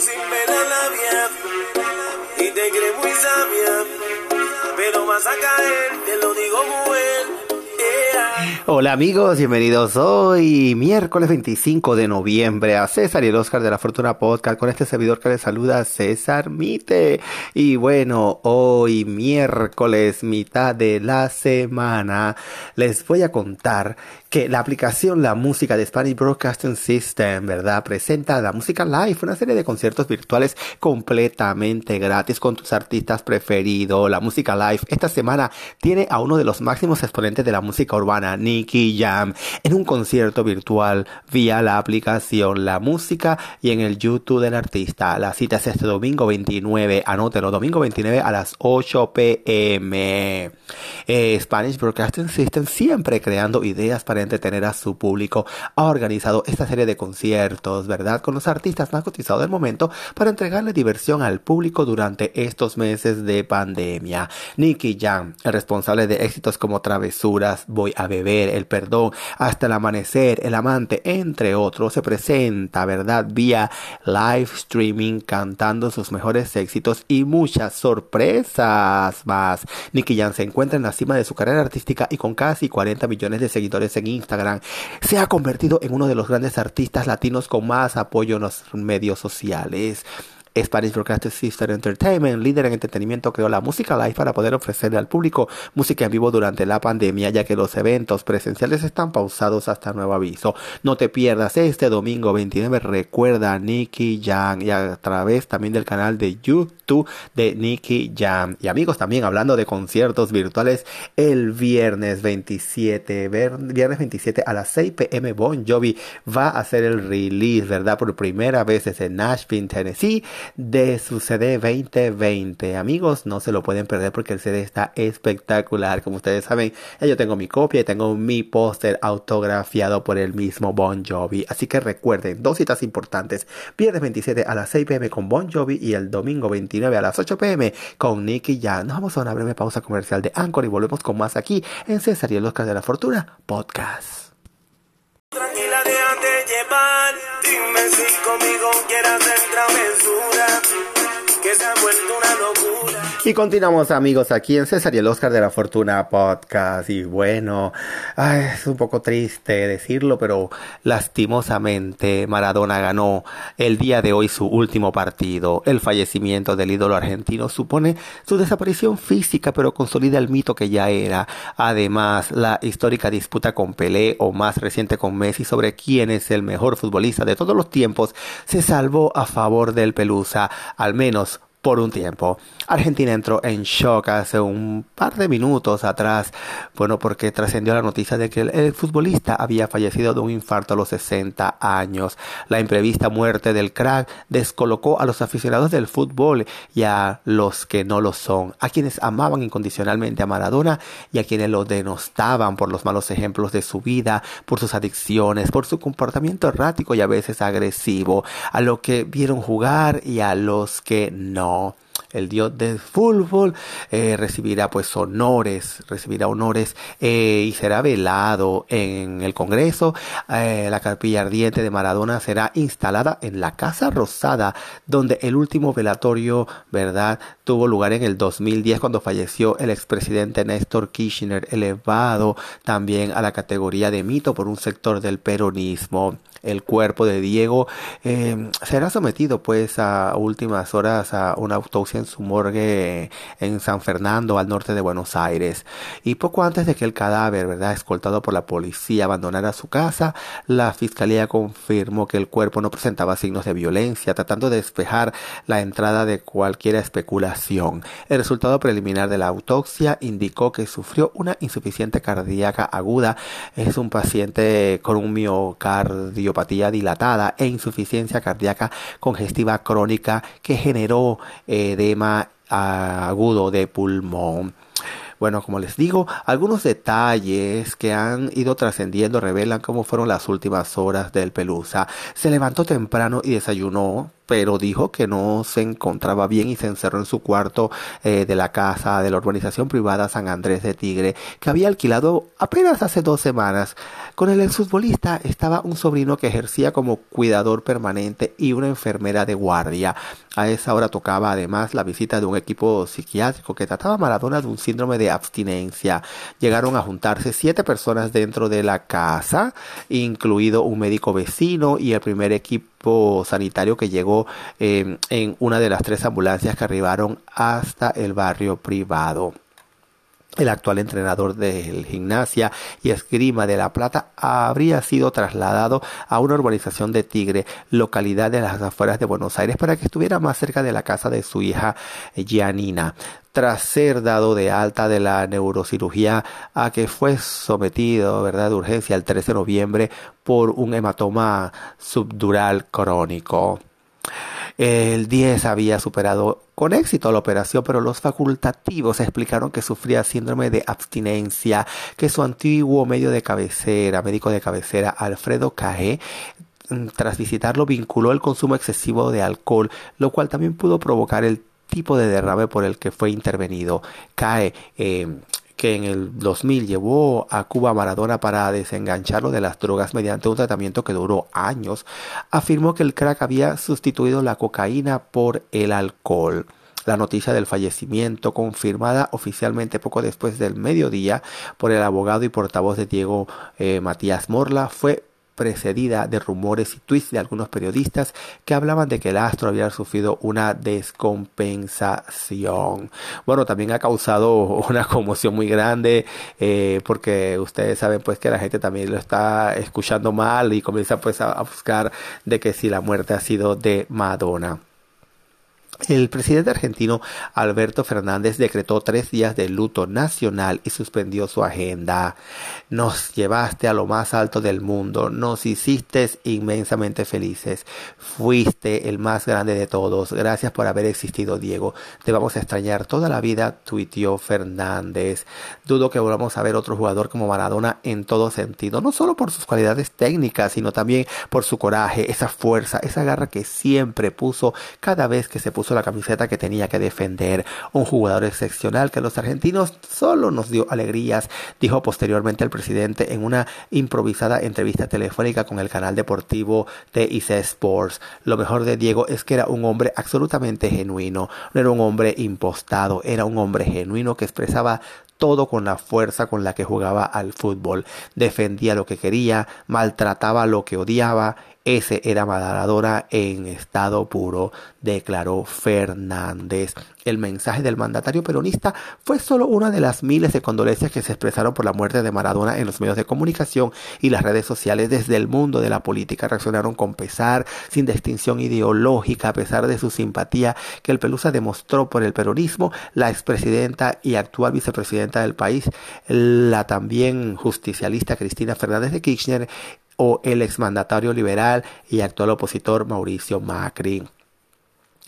sin ver a nadie y te crees muy sabia, pero vas a caer, te lo digo muy Hola amigos, bienvenidos hoy, miércoles 25 de noviembre, a César y el Oscar de la Fortuna Podcast con este servidor que les saluda, César Mite. Y bueno, hoy miércoles, mitad de la semana, les voy a contar que la aplicación La Música de Spanish Broadcasting System, ¿verdad? Presenta la música live, una serie de conciertos virtuales completamente gratis con tus artistas preferidos. La música live esta semana tiene a uno de los máximos exponentes de la música urbana, Nicky Jam, en un concierto virtual vía la aplicación La Música y en el YouTube del artista. La cita es este domingo 29, anótelo, domingo 29 a las 8 pm. Eh, Spanish Broadcasting System siempre creando ideas para entretener a su público, ha organizado esta serie de conciertos, ¿verdad? Con los artistas más cotizados del momento para entregarle diversión al público durante estos meses de pandemia. Nicky Jam, el responsable de éxitos como Travesuras, Voy a beber, El perdón, Hasta el amanecer, El amante, entre otros, se presenta, ¿verdad? Vía live streaming cantando sus mejores éxitos y muchas sorpresas más. Nicky Jam se encuentra en la cima de su carrera artística y con casi 40 millones de seguidores en Instagram, se ha convertido en uno de los grandes artistas latinos con más apoyo en los medios sociales. Spanish Broadcasting System Entertainment, líder en entretenimiento, creó la música live para poder ofrecerle al público música en vivo durante la pandemia, ya que los eventos presenciales están pausados hasta nuevo aviso. No te pierdas este domingo 29, recuerda Nicky Jam y a través también del canal de YouTube de Nicky Jam. Y amigos, también hablando de conciertos virtuales, el viernes 27, viernes 27 a las 6 pm Bon Jovi va a hacer el release, ¿verdad? Por primera vez desde Nashville, Tennessee de su CD 2020. Amigos, no se lo pueden perder porque el CD está espectacular. Como ustedes saben, yo tengo mi copia y tengo mi póster autografiado por el mismo Bon Jovi. Así que recuerden, dos citas importantes. Viernes 27 a las 6 pm con Bon Jovi y el domingo 29 a las 8 pm con Nicky Jan. Nos vamos a una breve pausa comercial de Anchor y volvemos con más aquí en César y el Oscar de la Fortuna Podcast. Tranquila, déjate llevar. Dime si conmigo quieras hacer travesura. Que se ha vuelto una locura. Y continuamos amigos aquí en César y el Oscar de la Fortuna Podcast. Y bueno, ay, es un poco triste decirlo, pero lastimosamente Maradona ganó el día de hoy su último partido. El fallecimiento del ídolo argentino supone su desaparición física, pero consolida el mito que ya era. Además, la histórica disputa con Pelé o más reciente con Messi sobre quién es el mejor futbolista de todos los tiempos se salvó a favor del Pelusa, al menos por un tiempo. Argentina entró en shock hace un par de minutos atrás, bueno, porque trascendió la noticia de que el, futbolista había fallecido de un infarto a los 60 años. La imprevista muerte del crack descolocó a los aficionados del fútbol y a los que no lo son, a quienes amaban incondicionalmente a Maradona y a quienes lo denostaban por los malos ejemplos de su vida, por sus adicciones, por su comportamiento errático y a veces agresivo, a los que vieron jugar y a los que no el dios del fútbol eh, recibirá pues honores, recibirá honores eh, y será velado en el Congreso. Eh, la capilla ardiente de Maradona será instalada en la Casa Rosada, donde el último velatorio, ¿verdad?, tuvo lugar en el 2010 cuando falleció el expresidente Néstor Kirchner, elevado también a la categoría de mito por un sector del peronismo. El cuerpo de Diego será sometido pues a últimas horas a una autopsia en su morgue en San Fernando, al norte de Buenos Aires. Y poco antes de que el cadáver, ¿verdad?, escoltado por la policía, abandonara su casa, la fiscalía confirmó que el cuerpo no presentaba signos de violencia, tratando de despejar la entrada de cualquier especulación. El resultado preliminar de la autopsia indicó que sufrió una insuficiencia cardíaca aguda. Es un paciente con un miocardiopatía dilatada e insuficiencia cardíaca congestiva crónica que generó edema agudo de pulmón. Bueno, como les digo, algunos detalles que han ido trascendiendo revelan cómo fueron las últimas horas del Pelusa. Se levantó temprano y desayunó pero dijo que no se encontraba bien y se encerró en su cuarto eh, de la casa de la urbanización privada San Andrés de Tigre, que había alquilado apenas hace dos semanas. Con el exfutbolista estaba un sobrino que ejercía como cuidador permanente y una enfermera de guardia. A esa hora tocaba además la visita de un equipo psiquiátrico que trataba a Maradona de un síndrome de abstinencia. Llegaron a juntarse siete personas dentro de la casa, incluido un médico vecino y el primer equipo sanitario que llegó eh, en una de las tres ambulancias que arribaron hasta el barrio privado. El actual entrenador del gimnasia y esgrima de La Plata habría sido trasladado a una urbanización de Tigre, localidad de las afueras de Buenos Aires, para que estuviera más cerca de la casa de su hija Gianina. Tras ser dado de alta de la neurocirugía a que fue sometido, ¿verdad?, de urgencia el 13 de noviembre por un hematoma subdural crónico. El 10 había superado con éxito la operación, pero los facultativos explicaron que sufría síndrome de abstinencia, que su antiguo medio de cabecera, médico de cabecera, Alfredo Cae, mm, tras visitarlo vinculó el consumo excesivo de alcohol, lo cual también pudo provocar el tipo de derrame por el que fue intervenido. Cae eh, que en el 2000 llevó a Cuba Maradona para desengancharlo de las drogas mediante un tratamiento que duró años, afirmó que el crack había sustituido la cocaína por el alcohol. La noticia del fallecimiento, confirmada oficialmente poco después del mediodía por el abogado y portavoz de Diego eh, Matías Morla, fue precedida de rumores y tweets de algunos periodistas que hablaban de que el astro había sufrido una descompensación. Bueno, también ha causado una conmoción muy grande eh, porque ustedes saben pues que la gente también lo está escuchando mal y comienza pues a buscar de que si la muerte ha sido de Madonna. El presidente argentino Alberto Fernández decretó tres días de luto nacional y suspendió su agenda. Nos llevaste a lo más alto del mundo, nos hiciste inmensamente felices, fuiste el más grande de todos. Gracias por haber existido, Diego. Te vamos a extrañar toda la vida, tuiteó Fernández. Dudo que volvamos a ver otro jugador como Maradona en todo sentido, no solo por sus cualidades técnicas, sino también por su coraje, esa fuerza, esa garra que siempre puso cada vez que se puso la camiseta que tenía que defender. Un jugador excepcional que los argentinos solo nos dio alegrías, dijo posteriormente el presidente en una improvisada entrevista telefónica con el canal deportivo de IC Sports. Lo mejor de Diego es que era un hombre absolutamente genuino, no era un hombre impostado, era un hombre genuino que expresaba todo con la fuerza con la que jugaba al fútbol. Defendía lo que quería, maltrataba lo que odiaba ese era Maradona en estado puro, declaró Fernández. El mensaje del mandatario peronista fue solo una de las miles de condolencias que se expresaron por la muerte de Maradona en los medios de comunicación y las redes sociales desde el mundo de la política. Reaccionaron con pesar, sin distinción ideológica, a pesar de su simpatía que el Pelusa demostró por el peronismo. La expresidenta y actual vicepresidenta del país, la también justicialista Cristina Fernández de Kirchner, o el exmandatario liberal y actual opositor Mauricio Macri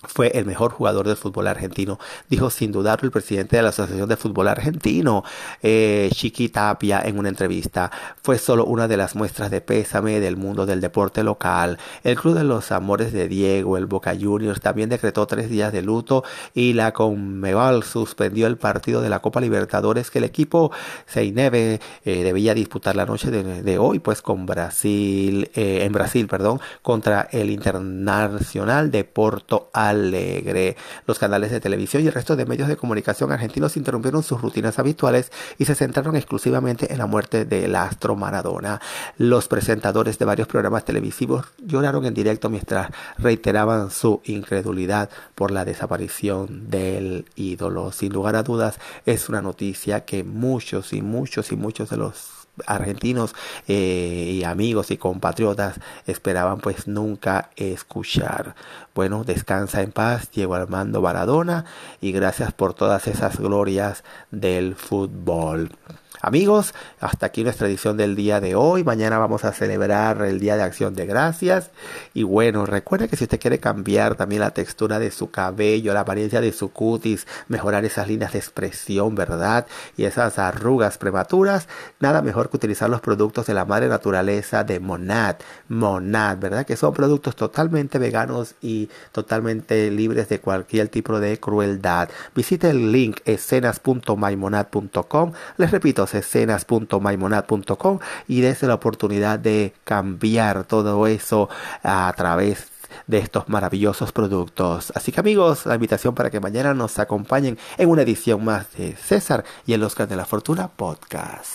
fue el mejor jugador del fútbol argentino, dijo sin dudarlo el presidente de la Asociación de Fútbol Argentino, eh, Chiqui Tapia, en una entrevista. Fue solo una de las muestras de pésame del mundo del deporte local. El Club de los Amores de Diego, el Boca Juniors, también decretó tres días de luto y la Conmebol suspendió el partido de la Copa Libertadores que el equipo Seineve eh, debía disputar la noche de, hoy, pues con Brasil, eh, en Brasil, perdón, contra el Internacional de Porto Alegre. Alegre. Los canales de televisión y el resto de medios de comunicación argentinos interrumpieron sus rutinas habituales y se centraron exclusivamente en la muerte del astro Maradona. Los presentadores de varios programas televisivos lloraron en directo mientras reiteraban su incredulidad por la desaparición del ídolo. Sin lugar a dudas, es una noticia que muchos y muchos y muchos de los argentinos eh, y amigos y compatriotas esperaban pues nunca escuchar. Bueno, descansa en paz, Diego Armando Baradona y gracias por todas esas glorias del fútbol. Amigos, hasta aquí nuestra edición del día de hoy. Mañana vamos a celebrar el Día de Acción de Gracias. Y bueno, recuerde que si usted quiere cambiar también la textura de su cabello, la apariencia de su cutis, mejorar esas líneas de expresión, ¿verdad? Y esas arrugas prematuras, nada mejor que utilizar los productos de la madre naturaleza de Monad. Monad, ¿verdad? Que son productos totalmente veganos y totalmente libres de cualquier tipo de crueldad. Visite el link escenas.maimonad.com. Les repito, escenas.maimonad.com y dése la oportunidad de cambiar todo eso a través de estos maravillosos productos. Así que amigos, la invitación para que mañana nos acompañen en una edición más de César y el Oscar de la Fortuna podcast.